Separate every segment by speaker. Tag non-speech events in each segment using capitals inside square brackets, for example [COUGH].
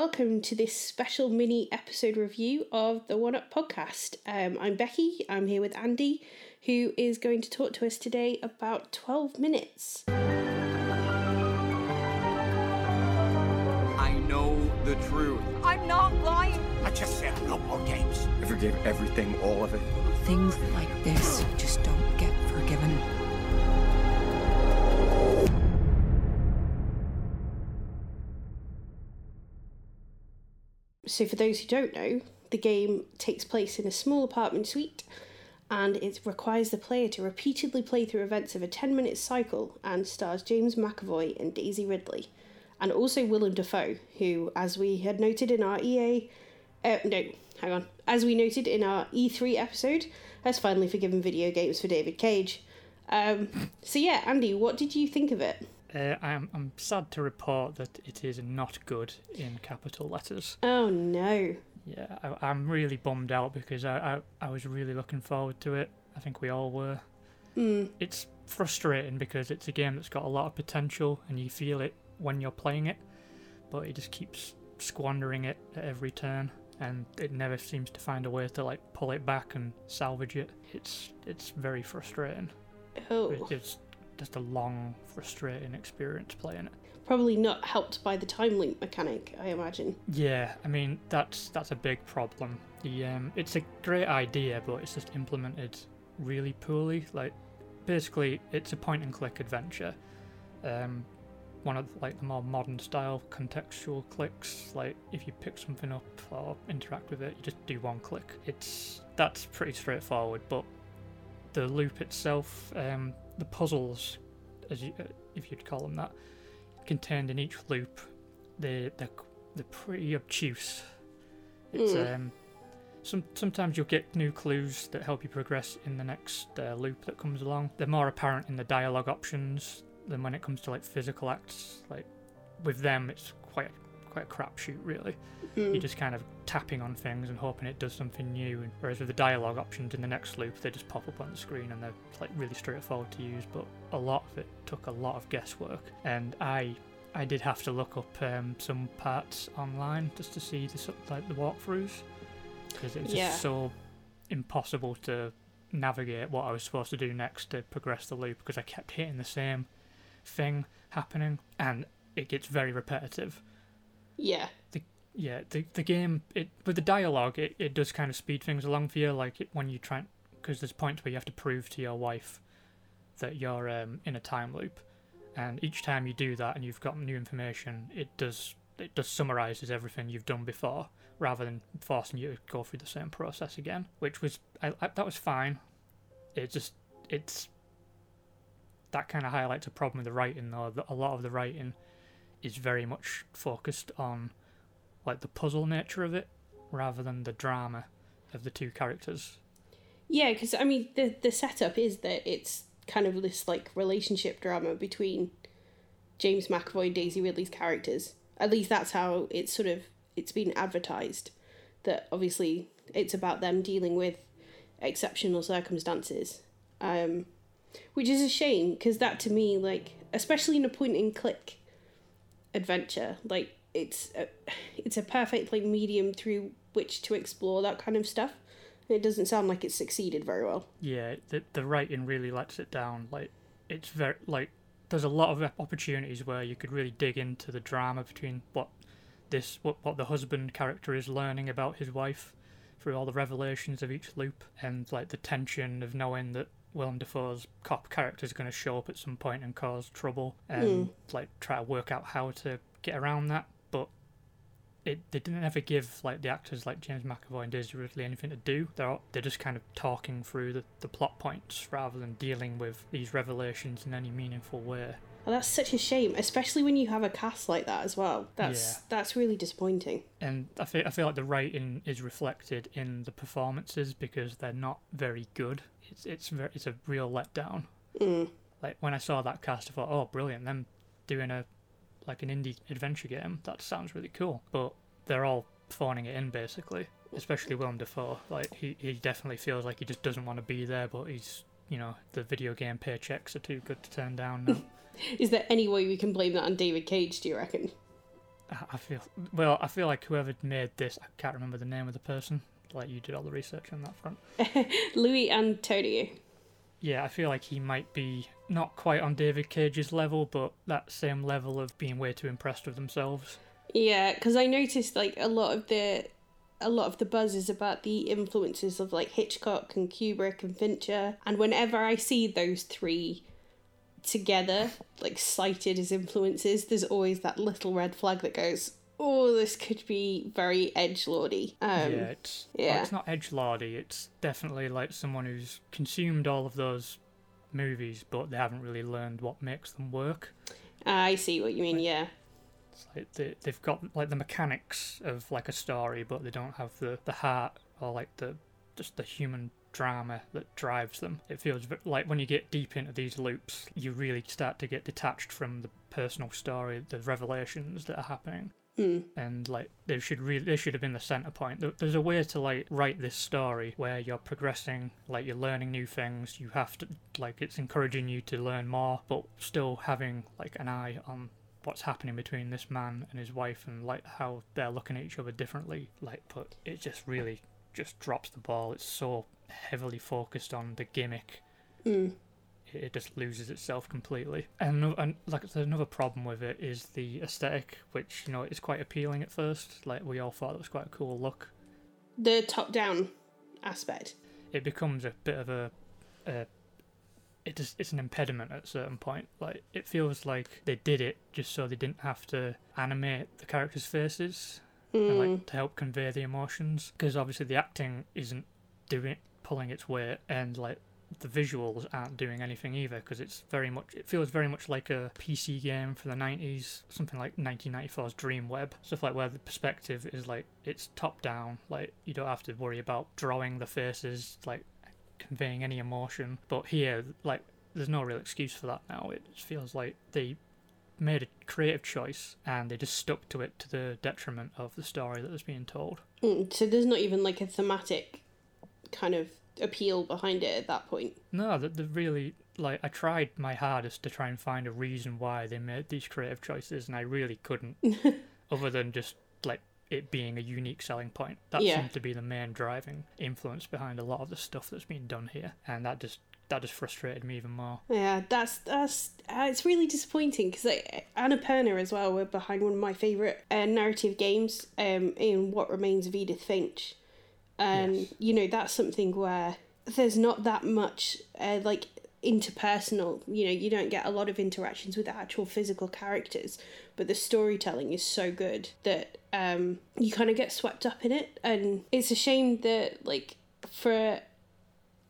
Speaker 1: Hello and welcome to this special mini episode review of the One Up podcast. Um, I'm Becky, I'm here with Andy, who is going to talk to us today about 12 minutes.
Speaker 2: I know the truth.
Speaker 3: I'm not lying.
Speaker 4: I just said no more games.
Speaker 2: I forgive everything, all of it.
Speaker 3: Things like this just don't get forgiven.
Speaker 1: So, for those who don't know, the game takes place in a small apartment suite and it requires the player to repeatedly play through events of a 10 minute cycle and stars James McAvoy and Daisy Ridley, and also Willem Dafoe, who, as we had noted in our EA. Uh, no, hang on. As we noted in our E3 episode, has finally forgiven video games for David Cage. Um, so, yeah, Andy, what did you think of it?
Speaker 5: Uh, I'm, I'm sad to report that it is not good in capital letters.
Speaker 1: Oh no.
Speaker 5: Yeah, I, I'm really bummed out because I, I, I was really looking forward to it. I think we all were.
Speaker 1: Mm.
Speaker 5: It's frustrating because it's a game that's got a lot of potential and you feel it when you're playing it, but it just keeps squandering it at every turn and it never seems to find a way to like pull it back and salvage it. It's it's very frustrating.
Speaker 1: Oh.
Speaker 5: It- It's just a long, frustrating experience playing it.
Speaker 1: Probably not helped by the time loop mechanic, I imagine.
Speaker 5: Yeah, I mean that's that's a big problem. The um, it's a great idea, but it's just implemented really poorly. Like, basically, it's a point and click adventure. Um, one of like the more modern style contextual clicks. Like, if you pick something up or interact with it, you just do one click. It's that's pretty straightforward, but the loop itself, um, the puzzles, as you, uh, if you'd call them that, contained in each loop, they they're, they're pretty obtuse. It's
Speaker 1: Mm.
Speaker 5: um, some sometimes you'll get new clues that help you progress in the next uh, loop that comes along. They're more apparent in the dialogue options than when it comes to like physical acts. Like with them, it's quite quite a crapshoot really.
Speaker 1: Mm.
Speaker 5: You're just kind of tapping on things and hoping it does something new. And whereas with the dialogue options in the next loop, they just pop up on the screen and they're like really straightforward to use. But a lot of it took a lot of guesswork, and I I did have to look up um, some parts online just to see the like the walkthroughs because it was
Speaker 1: Yeah.
Speaker 5: just so impossible to navigate what I was supposed to do next to progress the loop because I kept hitting the same thing happening and it gets very repetitive
Speaker 1: Yeah.
Speaker 5: Yeah the the game it with the dialogue it, it does kind of speed things along for you like it, when you try because there's points where you have to prove to your wife that you're um, in a time loop. And each time you do that and you've got new information it does it does summarizes everything you've done before rather than forcing you to go through the same process again which was I, I, that was fine. It just it's that kind of highlights a problem with the writing though. That a lot of the writing is very much focused on like the puzzle nature of it rather than the drama of the two characters.
Speaker 1: Yeah, because I mean, the the setup is that it's kind of this like relationship drama between James McAvoy and Daisy Ridley's characters. At least that's how it's sort of it's been advertised. That obviously it's about them dealing with exceptional circumstances, um, which is a shame because that to me, like especially in a point and click adventure, like it's a, it's a perfect like medium through which to explore that kind of stuff. It doesn't sound like it's succeeded very well.
Speaker 5: Yeah, the the writing really lets it down. Like it's very like there's a lot of opportunities where you could really dig into the drama between what this what what the husband character is learning about his wife through all the revelations of each loop and like the tension of knowing that Willem Dafoe's cop character is going to show up at some point and cause trouble and hmm. like try to work out how to get around that it they didn't ever give like the actors like James McAvoy and Daisy Ridley anything to do. They're they're just kind of talking through the, the plot points rather than dealing with these revelations in any meaningful way.
Speaker 1: And that's such a shame, especially when you have a cast like that as well. That's
Speaker 5: Yeah.
Speaker 1: that's really disappointing.
Speaker 5: And I feel I feel like the writing is reflected in the performances because they're not very good. It's it's very, it's a real letdown.
Speaker 1: Mm.
Speaker 5: Like when I saw that cast, I thought, oh, brilliant! Them doing a like an indie adventure game. That sounds really cool. But they're all phoning it in basically. Especially Willem Dafoe. Like he, he definitely feels like he just doesn't want to be there, but he's you know the video game paychecks are too good to turn down now. [LAUGHS]
Speaker 1: Is there any way we can blame that on David Cage? Do you reckon?
Speaker 5: I- feel well. I feel like whoever made this, I can't remember the name of the person. Like you did all the research on that front. [LAUGHS]
Speaker 1: Louis Antonio.
Speaker 5: Yeah, I feel like he might be not quite on David Cage's level, but that same level of being way too impressed with themselves.
Speaker 1: Yeah, because I noticed like a lot of the a lot of the buzz is about the influences of like Hitchcock and Kubrick and Fincher, and whenever I see those three together, like cited as influences, there's always that little red flag that goes, "Oh, this could be very edge lordy." Um,
Speaker 5: yeah, it's well, it's not edge lordy. It's definitely like someone who's consumed all of those movies, but they haven't really learned what makes them work.
Speaker 1: I see what you mean. Yeah,
Speaker 5: It's like they, they've got like the mechanics of like a story, but they don't have the the heart or like the just the human drama that drives them. It feels like when you get deep into these loops, you really start to get detached from the personal story, the revelations that are happening. Mm. And like they should really, they should have been the center point. There's a way to like write this story where you're progressing, like you're learning new things. You have to like it's encouraging you to learn more, but still having like an eye on what's happening between this man and his wife and like how they're looking at each other differently like but it just really just drops the ball it's so heavily focused on the gimmick it, it just loses itself completely and, and like there's another problem with it is the aesthetic which you know is quite appealing at first like we all thought it was quite a cool look
Speaker 1: the top down aspect.
Speaker 5: it becomes a bit of a, a it just it's an impediment at a certain point. Like it feels like they did it just so they didn't have to animate the characters' faces and like mm. to help convey the emotions. Because obviously the acting isn't doing pulling its weight, and like the visuals aren't doing anything either. Because it's very much it feels very much like a PC game from the 90s, something like 1994's Dreamweb. Stuff like where the perspective is like it's top down. Like you don't have to worry about drawing the faces like conveying any emotion. But here, like, there's no real excuse for that now. It feels like they made a creative choice and they just stuck to it to the detriment of the story that was being told.
Speaker 1: Mm, so there's not even like a thematic kind of appeal behind it at that point.
Speaker 5: No, that the really like I tried my hardest to try and find a reason why they made these creative choices, and I really couldn't, [LAUGHS] other than just like it being a unique selling point. That
Speaker 1: Yeah.
Speaker 5: seemed to be the main driving influence behind a lot of the stuff that's being done here, and that just that just frustrated me even more.
Speaker 1: Yeah, that's that's uh, it's really disappointing because like, Annapurna as well were behind one of my favorite uh, narrative games, um, in What Remains of Edith Finch, and
Speaker 5: Yes.
Speaker 1: you know that's something where there's not that much uh, like interpersonal. You know, you don't get a lot of interactions with actual physical characters, but the storytelling is so good that um, you kind of get swept up in it, and it's a shame that like for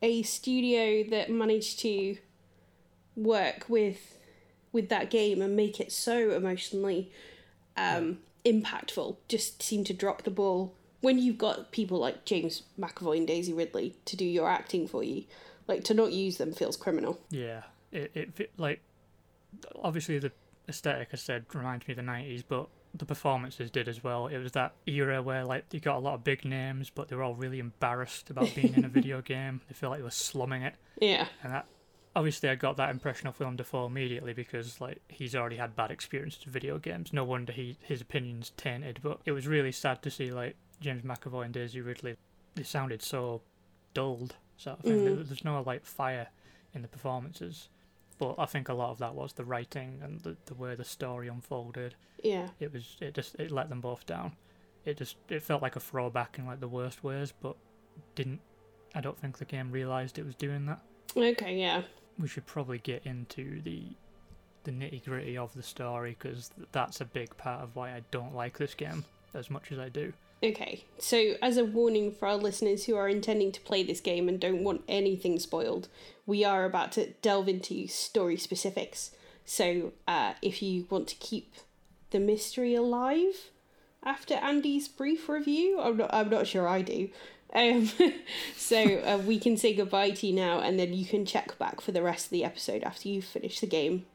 Speaker 1: a studio that managed to work with with that game and make it so emotionally um, impactful just seem to drop the ball when you've got people like James McAvoy and Daisy Ridley to do your acting for you like to not use them feels criminal
Speaker 5: Yeah, it it like obviously the aesthetic I said reminds me of the nineties, but the performances did as well. It was that era where like you got a lot of big names, but they were all really embarrassed about being in a video [LAUGHS] game. They feel like they were slumming it,
Speaker 1: yeah
Speaker 5: and that obviously I got that impression of Willem Dafoe immediately because like he's already had bad experiences with video games. No wonder he his opinions tainted. But it was really sad to see like James McAvoy and Daisy Ridley. They sounded so dulled, sort of thing. Mm. There- There's no like fire in the performances. But I think a lot of that was the writing and the, the way the story unfolded.
Speaker 1: yeah
Speaker 5: It was it just it let them both down. It just it felt like a throwback in like the worst ways, but didn't. I don't think the game realized it was doing that
Speaker 1: okay yeah
Speaker 5: we should probably get into the the nitty gritty of the story because that's a big part of why I don't like this game as much as I do.
Speaker 1: Okay, so as a warning for our listeners who are intending to play this game and don't want anything spoiled, we are about to delve into story specifics. So uh, if you want to keep the mystery alive after Andy's brief review, I'm not, I'm not sure I do. Um, [LAUGHS] so uh, we can say goodbye to you now, and then you can check back for the rest of the episode after you've finished the game.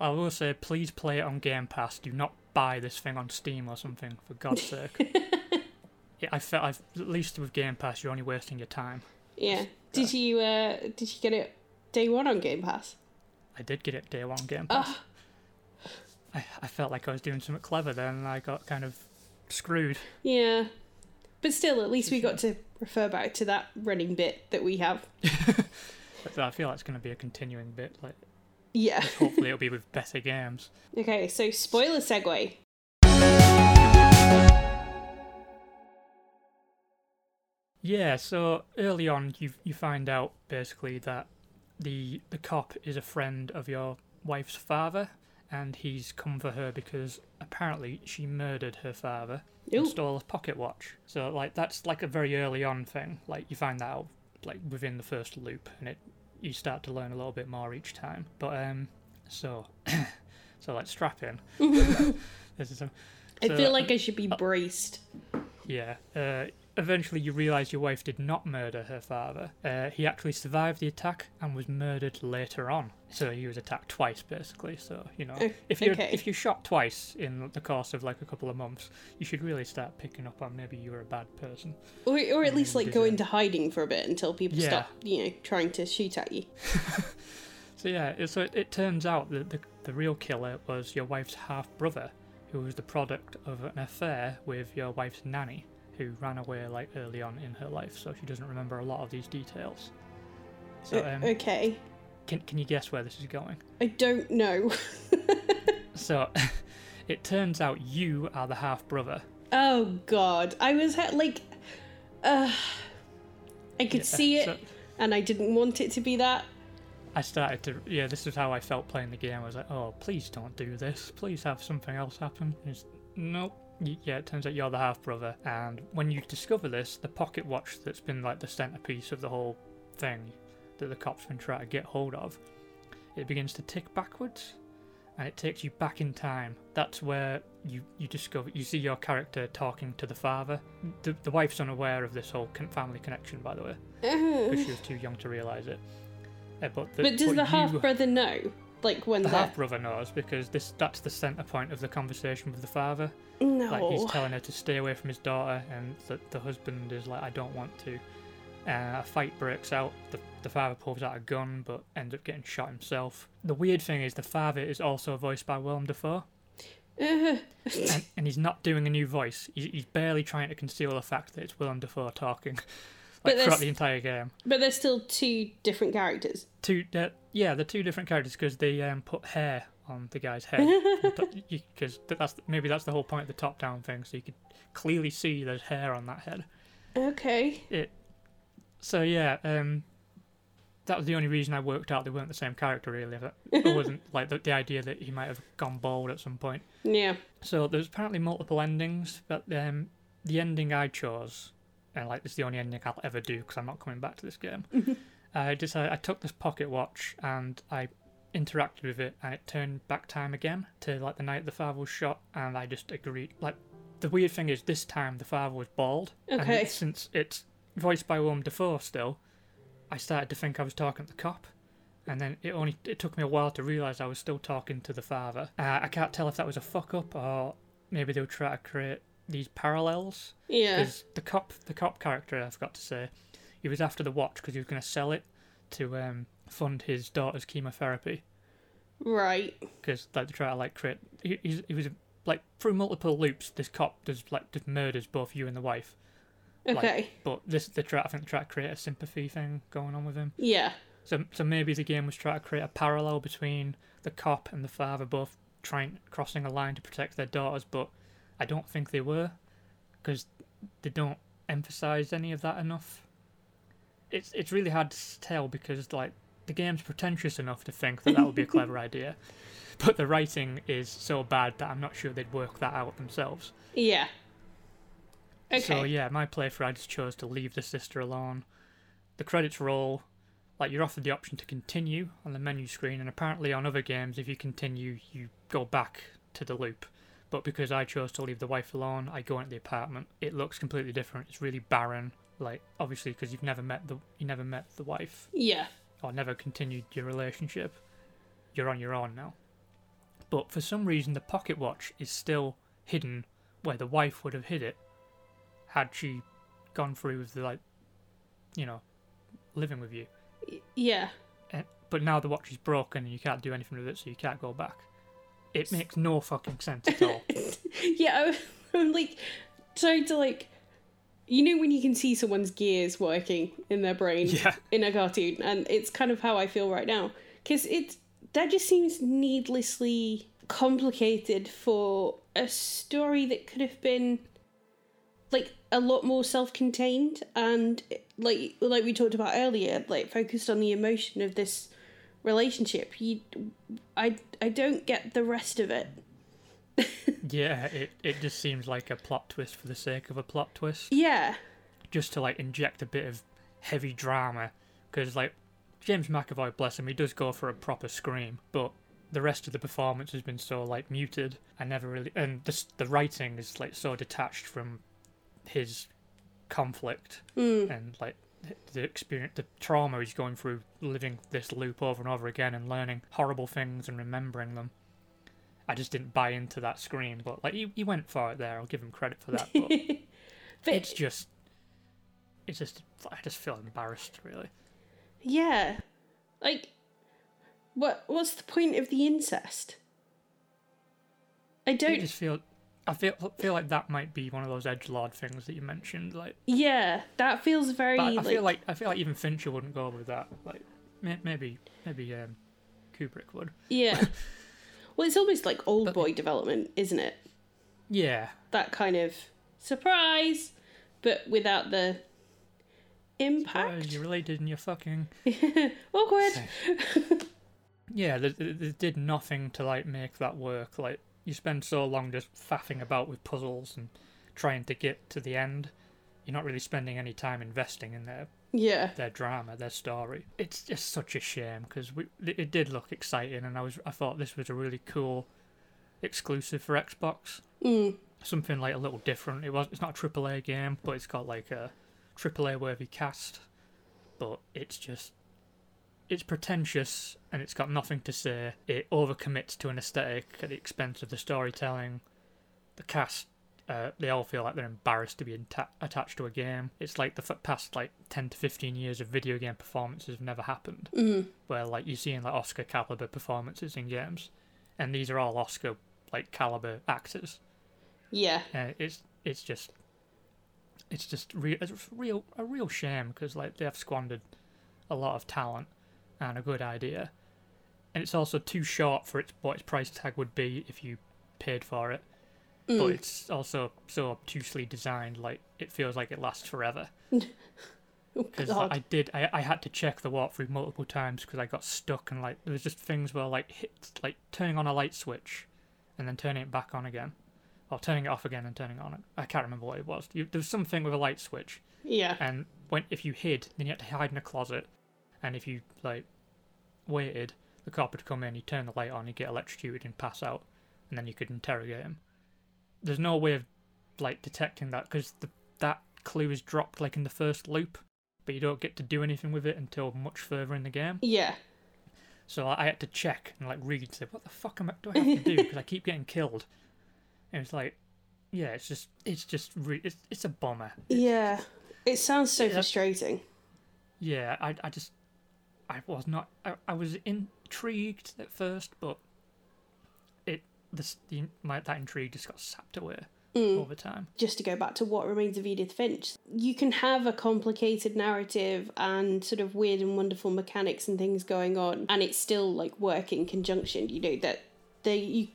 Speaker 5: I will say, please play it on Game Pass. Do not buy this thing on Steam or something, for God's sake. [LAUGHS] yeah, I felt I've, at least with Game Pass, you're only wasting your time.
Speaker 1: Yeah. Did you uh, did you get it day one on Game Pass?
Speaker 5: I did get it day one Game Pass. I, I felt like I was doing something clever then, and I got kind of screwed.
Speaker 1: Yeah. But still, at least we got to refer back to that running bit that we have. [LAUGHS]
Speaker 5: I feel like it's going to be a continuing bit. Like,
Speaker 1: Yeah.
Speaker 5: hopefully, [LAUGHS] it'll be with better games.
Speaker 1: Okay, so spoiler segue.
Speaker 5: Yeah, so early on, you you find out basically that the the cop is a friend of your wife's father, and he's come for her because apparently she murdered her father and
Speaker 1: Ooh.
Speaker 5: stole a pocket watch. So like that's like a very early on thing. Like you find that out like within the first loop, and it you start to learn a little bit more each time. But um, so [COUGHS] so like strap in. [LAUGHS] this is some.
Speaker 1: I feel like I should be braced.
Speaker 5: yeah. Uh, eventually, you realise your wife did not murder her father. Uh, he actually survived the attack and was murdered later on. So he was attacked twice, basically. So you know, if you're
Speaker 1: okay.
Speaker 5: if you're shot twice in the course of like a couple of months, you should really start picking up on maybe you were a bad person.
Speaker 1: Or, or at least, like, go into hiding for a bit until people
Speaker 5: Yeah.
Speaker 1: stop, you know, trying to shoot at you. [LAUGHS]
Speaker 5: So yeah, so it, it turns out that the, the real killer was your wife's half brother, who was the product of an affair with your wife's nanny, who ran away like early on in her life, so she doesn't remember a lot of these details. So um,
Speaker 1: okay.
Speaker 5: can can you guess where this is going?
Speaker 1: I don't know. [LAUGHS]
Speaker 5: So [LAUGHS] it turns out you are the half brother.
Speaker 1: oh, God. I was, ha- like, uh, I could
Speaker 5: Yeah,
Speaker 1: see it,
Speaker 5: so-
Speaker 1: and I didn't want it to be that.
Speaker 5: I started to yeah, this is how I felt playing the game. I was like, oh, please don't do this. Please have something else happen. And it's, nope. Yeah, it turns out you're the half brother, and when you discover this, the pocket watch that's been like the centerpiece of the whole thing that the cops have been trying to get hold of, it begins to tick backwards, and it takes you back in time. That's where you you discover you see your character talking to the father. The the wife's unaware of this whole con- family connection, by the way, because she was too young to realize it. Uh, but the,
Speaker 1: But does the half brother know? Like, when
Speaker 5: the
Speaker 1: the.
Speaker 5: half brother knows because this that's the center point of the conversation with the father.
Speaker 1: No.
Speaker 5: Like he's telling her to stay away from his daughter, and that the husband is like, I don't want to. Uh, a fight breaks out. The, the father pulls out a gun, but ends up getting shot himself. The weird thing is the father is also voiced by Willem Dafoe,
Speaker 1: Uh,
Speaker 5: and, and he's not doing a new voice. He's, he's barely trying to conceal the fact that it's Willem Dafoe talking, [LAUGHS] like throughout the entire game.
Speaker 1: but they're still two different characters.
Speaker 5: two uh, yeah they're two different characters because they um, put hair on the guy's head [LAUGHS] because that's maybe that's the whole point of the top down thing so you could clearly see there's hair on that head
Speaker 1: Okay.
Speaker 5: it so yeah um that was the only reason I worked out they weren't the same character really [LAUGHS] it wasn't like the, the idea that he might have gone bald at some point
Speaker 1: Yeah.
Speaker 5: so there's apparently multiple endings, but um, the ending I chose, and like this is the only ending I'll ever do because I'm not coming back to this game. [LAUGHS] I decided I took this pocket watch and I interacted with it, and it turned back time again to like the night the father was shot, and I just agreed. Like the weird thing is, this time the father was bald, and
Speaker 1: Okay.
Speaker 5: it- since it's voiced by Willem Dafoe still, I started to think I was talking to the cop and then it only it took me a while to realize I was still talking to the father. Uh, I can't tell if that was a fuck up or maybe they were trying to create these parallels.
Speaker 1: Yeah.
Speaker 5: Because the cop, the cop character, I forgot to say, he was after the watch because he was going to sell it to um, fund his daughter's chemotherapy.
Speaker 1: Right.
Speaker 5: Because like they try to like create, he, he's, he was like through multiple loops. This cop does like just murders both you and the wife. Like,
Speaker 1: Okay.
Speaker 5: but this the try, I think, they try to create a sympathy thing going on with him.
Speaker 1: Yeah.
Speaker 5: So, so maybe the game was trying to create a parallel between the cop and the father both trying crossing a line to protect their daughters, but I don't think they were because they don't emphasize any of that enough. It's it's really hard to tell because like the game's pretentious enough to think that that would be a clever [LAUGHS] idea, but the writing is so bad that I'm not sure they'd work that out themselves.
Speaker 1: Yeah. Okay.
Speaker 5: So yeah, my playthrough I just chose to leave the sister alone. The credits roll, like you're offered the option to continue on the menu screen, and apparently on other games, if you continue, you go back to the loop. But because I chose to leave the wife alone, I go into the apartment. It looks completely different. It's really barren. Like obviously because you've never met the you never met the wife
Speaker 1: Yeah.
Speaker 5: or never continued your relationship. You're on your own now. But for some reason, the pocket watch is still hidden where the wife would have hid it had she gone through with the, like, you know, living with you.
Speaker 1: Yeah.
Speaker 5: Eh, But now the watch is broken and you can't do anything with it, so you can't go back. It makes no fucking sense at all. [LAUGHS]
Speaker 1: yeah, I- [LAUGHS] I'm like trying to like, you know, when you can see someone's gears working in their brain
Speaker 5: Yeah.
Speaker 1: in a cartoon, and it's kind of how I feel right now because it that just seems needlessly complicated for a story that could have been like a lot more self-contained and like like we talked about earlier like focused on the emotion of this relationship you i i don't get the rest of it. [LAUGHS]
Speaker 5: Yeah, it, it just seems like a plot twist for the sake of a plot twist.
Speaker 1: yeah.
Speaker 5: Just to like inject a bit of heavy drama because like James McAvoy bless him he does go for a proper scream but the rest of the performance has been so like muted I never really and the the writing is like so detached from his conflict hmm. and like the experience the trauma he's going through living this loop over and over again and learning horrible things and remembering them. I just didn't buy into that scream but like he, he went for it there. I'll give him credit for that but [LAUGHS]
Speaker 1: but
Speaker 5: it's just it's just I just feel embarrassed really.
Speaker 1: yeah. Like what what's the point of the incest? I
Speaker 5: I
Speaker 1: don't
Speaker 5: just feel I feel feel like that might be one of those edge lord things that you mentioned. Like,
Speaker 1: yeah that feels very
Speaker 5: but I
Speaker 1: like,
Speaker 5: feel like I feel like even Fincher wouldn't go with that. Like, may, maybe maybe um, Kubrick would.
Speaker 1: yeah [LAUGHS] well it's almost like Oldboy development isn't it
Speaker 5: Yeah,
Speaker 1: that kind of surprise but without the impact
Speaker 5: you're related and you're fucking. [LAUGHS]
Speaker 1: awkward [LAUGHS]
Speaker 5: Yeah, they they did nothing to like make that work. Like, you spend so long just faffing about with puzzles and trying to get to the end. You're not really spending any time investing in their
Speaker 1: yeah
Speaker 5: their drama, their story. It's just such a shame because we it did look exciting, and I was I thought this was a really cool exclusive for Xbox.
Speaker 1: mm.
Speaker 5: Something like a little different. It was it's not a AAA game, but it's got like a AAA worthy cast. But it's just it's pretentious and it's got nothing to say. It overcommits to an aesthetic at the expense of the storytelling. The cast, uh, they all feel like they're embarrassed to be atta- attached to a game. It's like the f- past like ten to fifteen years of video game performances have never happened,
Speaker 1: Mm.
Speaker 5: where like you're seeing like Oscar caliber performances in games, and these are all Oscar like caliber actors.
Speaker 1: yeah
Speaker 5: Uh, it's it's just it's just re- it's real a real shame because like they have squandered a lot of talent and a good idea, and it's also too short for its what its price tag would be if you paid for it. But
Speaker 1: Mm.
Speaker 5: it's also so obtusely designed, like it feels like it lasts forever. [LAUGHS]
Speaker 1: Oh,
Speaker 5: Because
Speaker 1: God.
Speaker 5: I did, I, I had to check the walkthrough multiple times because I got stuck and like there was just things where like hit like turning on a light switch, and then turning it back on again, or turning it off again and turning on it on. I can't remember what it was. You, there was something with a light switch,
Speaker 1: yeah
Speaker 5: and when if you hid, then you had to hide in a closet, and if you like waited, the cop would come in, you turn the light on, you get electrocuted and pass out, and then you could interrogate him. There's no way of like detecting that because that clue is dropped like in the first loop, but you don't get to do anything with it until much further in the game.
Speaker 1: yeah
Speaker 5: So I had to check and like read, say, what the fuck am I, do I have to do? [LAUGHS] Because I keep getting killed. And it's like, yeah, it's just, it's just, re- it's, it's a bummer.
Speaker 1: yeah it sounds so
Speaker 5: Yeah.
Speaker 1: frustrating
Speaker 5: Yeah, I, I just, I was not, I, I was intrigued at first, but it, this, the, my, that intrigue just got sapped away over time.
Speaker 1: just to go back to what remains of Edith Finch, you can have a complicated narrative and sort of weird and wonderful mechanics and things going on, and it's still like work in conjunction. You know that they you,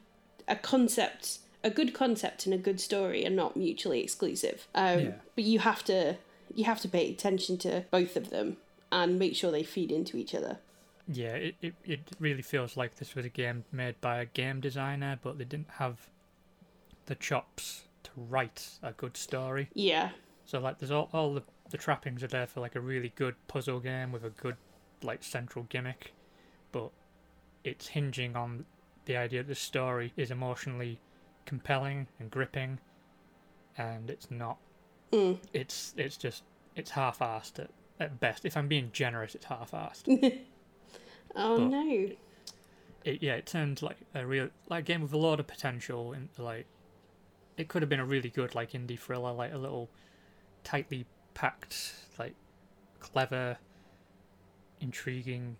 Speaker 1: a concept, a good concept and a good story are not mutually exclusive. Um,
Speaker 5: Yeah.
Speaker 1: But you have to you have to pay attention to both of them and make sure they feed into each other.
Speaker 5: Yeah, it, it, it really feels like this was a game made by a game designer, but they didn't have the chops to write a good story.
Speaker 1: Yeah.
Speaker 5: So like, there's all, all the, the trappings are there for like a really good puzzle game with a good like central gimmick, but it's hinging on the idea that the story is emotionally compelling and gripping, and it's not.
Speaker 1: Mm.
Speaker 5: It's it's just it's half-assed at, at best. If I'm being generous, it's half-assed. [LAUGHS]
Speaker 1: Oh
Speaker 5: But-
Speaker 1: no.
Speaker 5: it, yeah, it turned like a real like game with a lot of potential and like it could have been a really good like indie thriller, like a little tightly packed, like clever, intriguing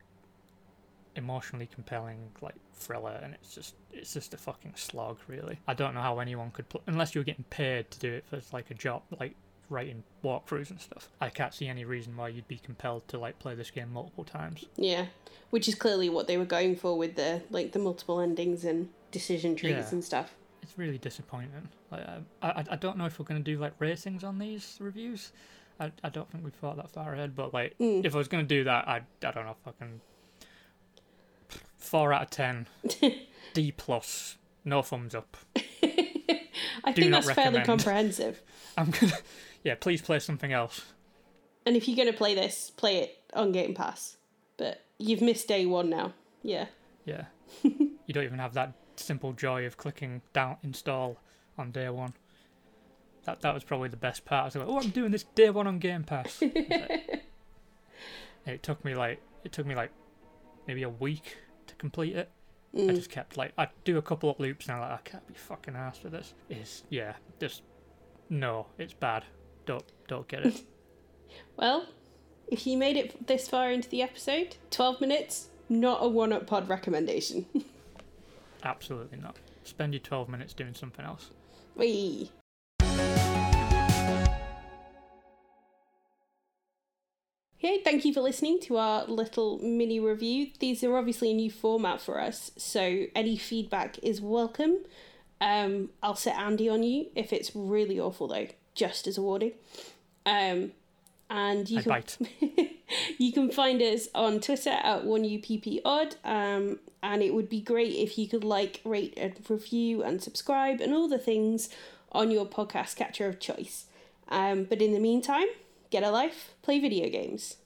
Speaker 5: emotionally compelling like thriller, and it's just it's just a fucking slog, really. I don't know how anyone could pl- unless you were getting paid to do it for like a job, like writing walkthroughs and stuff. I can't see any reason why you'd be compelled to like play this game multiple times.
Speaker 1: Yeah, which is clearly what they were going for with the like the multiple endings and decision trees
Speaker 5: Yeah.
Speaker 1: and stuff.
Speaker 5: It's really disappointing. Like I, I, I don't know if we're gonna do like ratings on these reviews. I, I don't think we've thought that far ahead, but like
Speaker 1: Mm.
Speaker 5: if I was gonna do that, I I don't know, fucking four out of ten, [LAUGHS] D plus, no thumbs up. [LAUGHS]
Speaker 1: I
Speaker 5: Do
Speaker 1: think that's fairly comprehensive. [LAUGHS]
Speaker 5: I'm gonna, yeah, please play something else.
Speaker 1: And if you're gonna play this, play it on Game Pass. But you've missed day one now. Yeah.
Speaker 5: Yeah, [LAUGHS] you don't even have that simple joy of clicking down install on day one. That that was probably the best part. I was like, oh, I'm doing this day one on Game Pass. [LAUGHS] It took me like it took me like maybe a week to complete it. I mm. just kept like I'd do a couple of loops and I'm like I can't be fucking asked for this. It's yeah, just no, it's bad. Don't don't get it. [LAUGHS]
Speaker 1: Well, if you made it this far into the episode, 12 minutes, not a one up pod recommendation. [LAUGHS]
Speaker 5: Absolutely not. Spend your 12 minutes doing something else.
Speaker 1: Wee. Okay, thank you for listening to our little mini review. These are obviously a new format for us, so any feedback is welcome. Um, I'll set Andy on you if it's really awful, though, just as a warning. Um, and you
Speaker 5: I
Speaker 1: can [LAUGHS] you can find us on Twitter at oneuppod, um, and it would be great if you could like, rate, and review, and subscribe, and all the things on your podcast catcher of choice. Um, but in the meantime, get a life, play video games.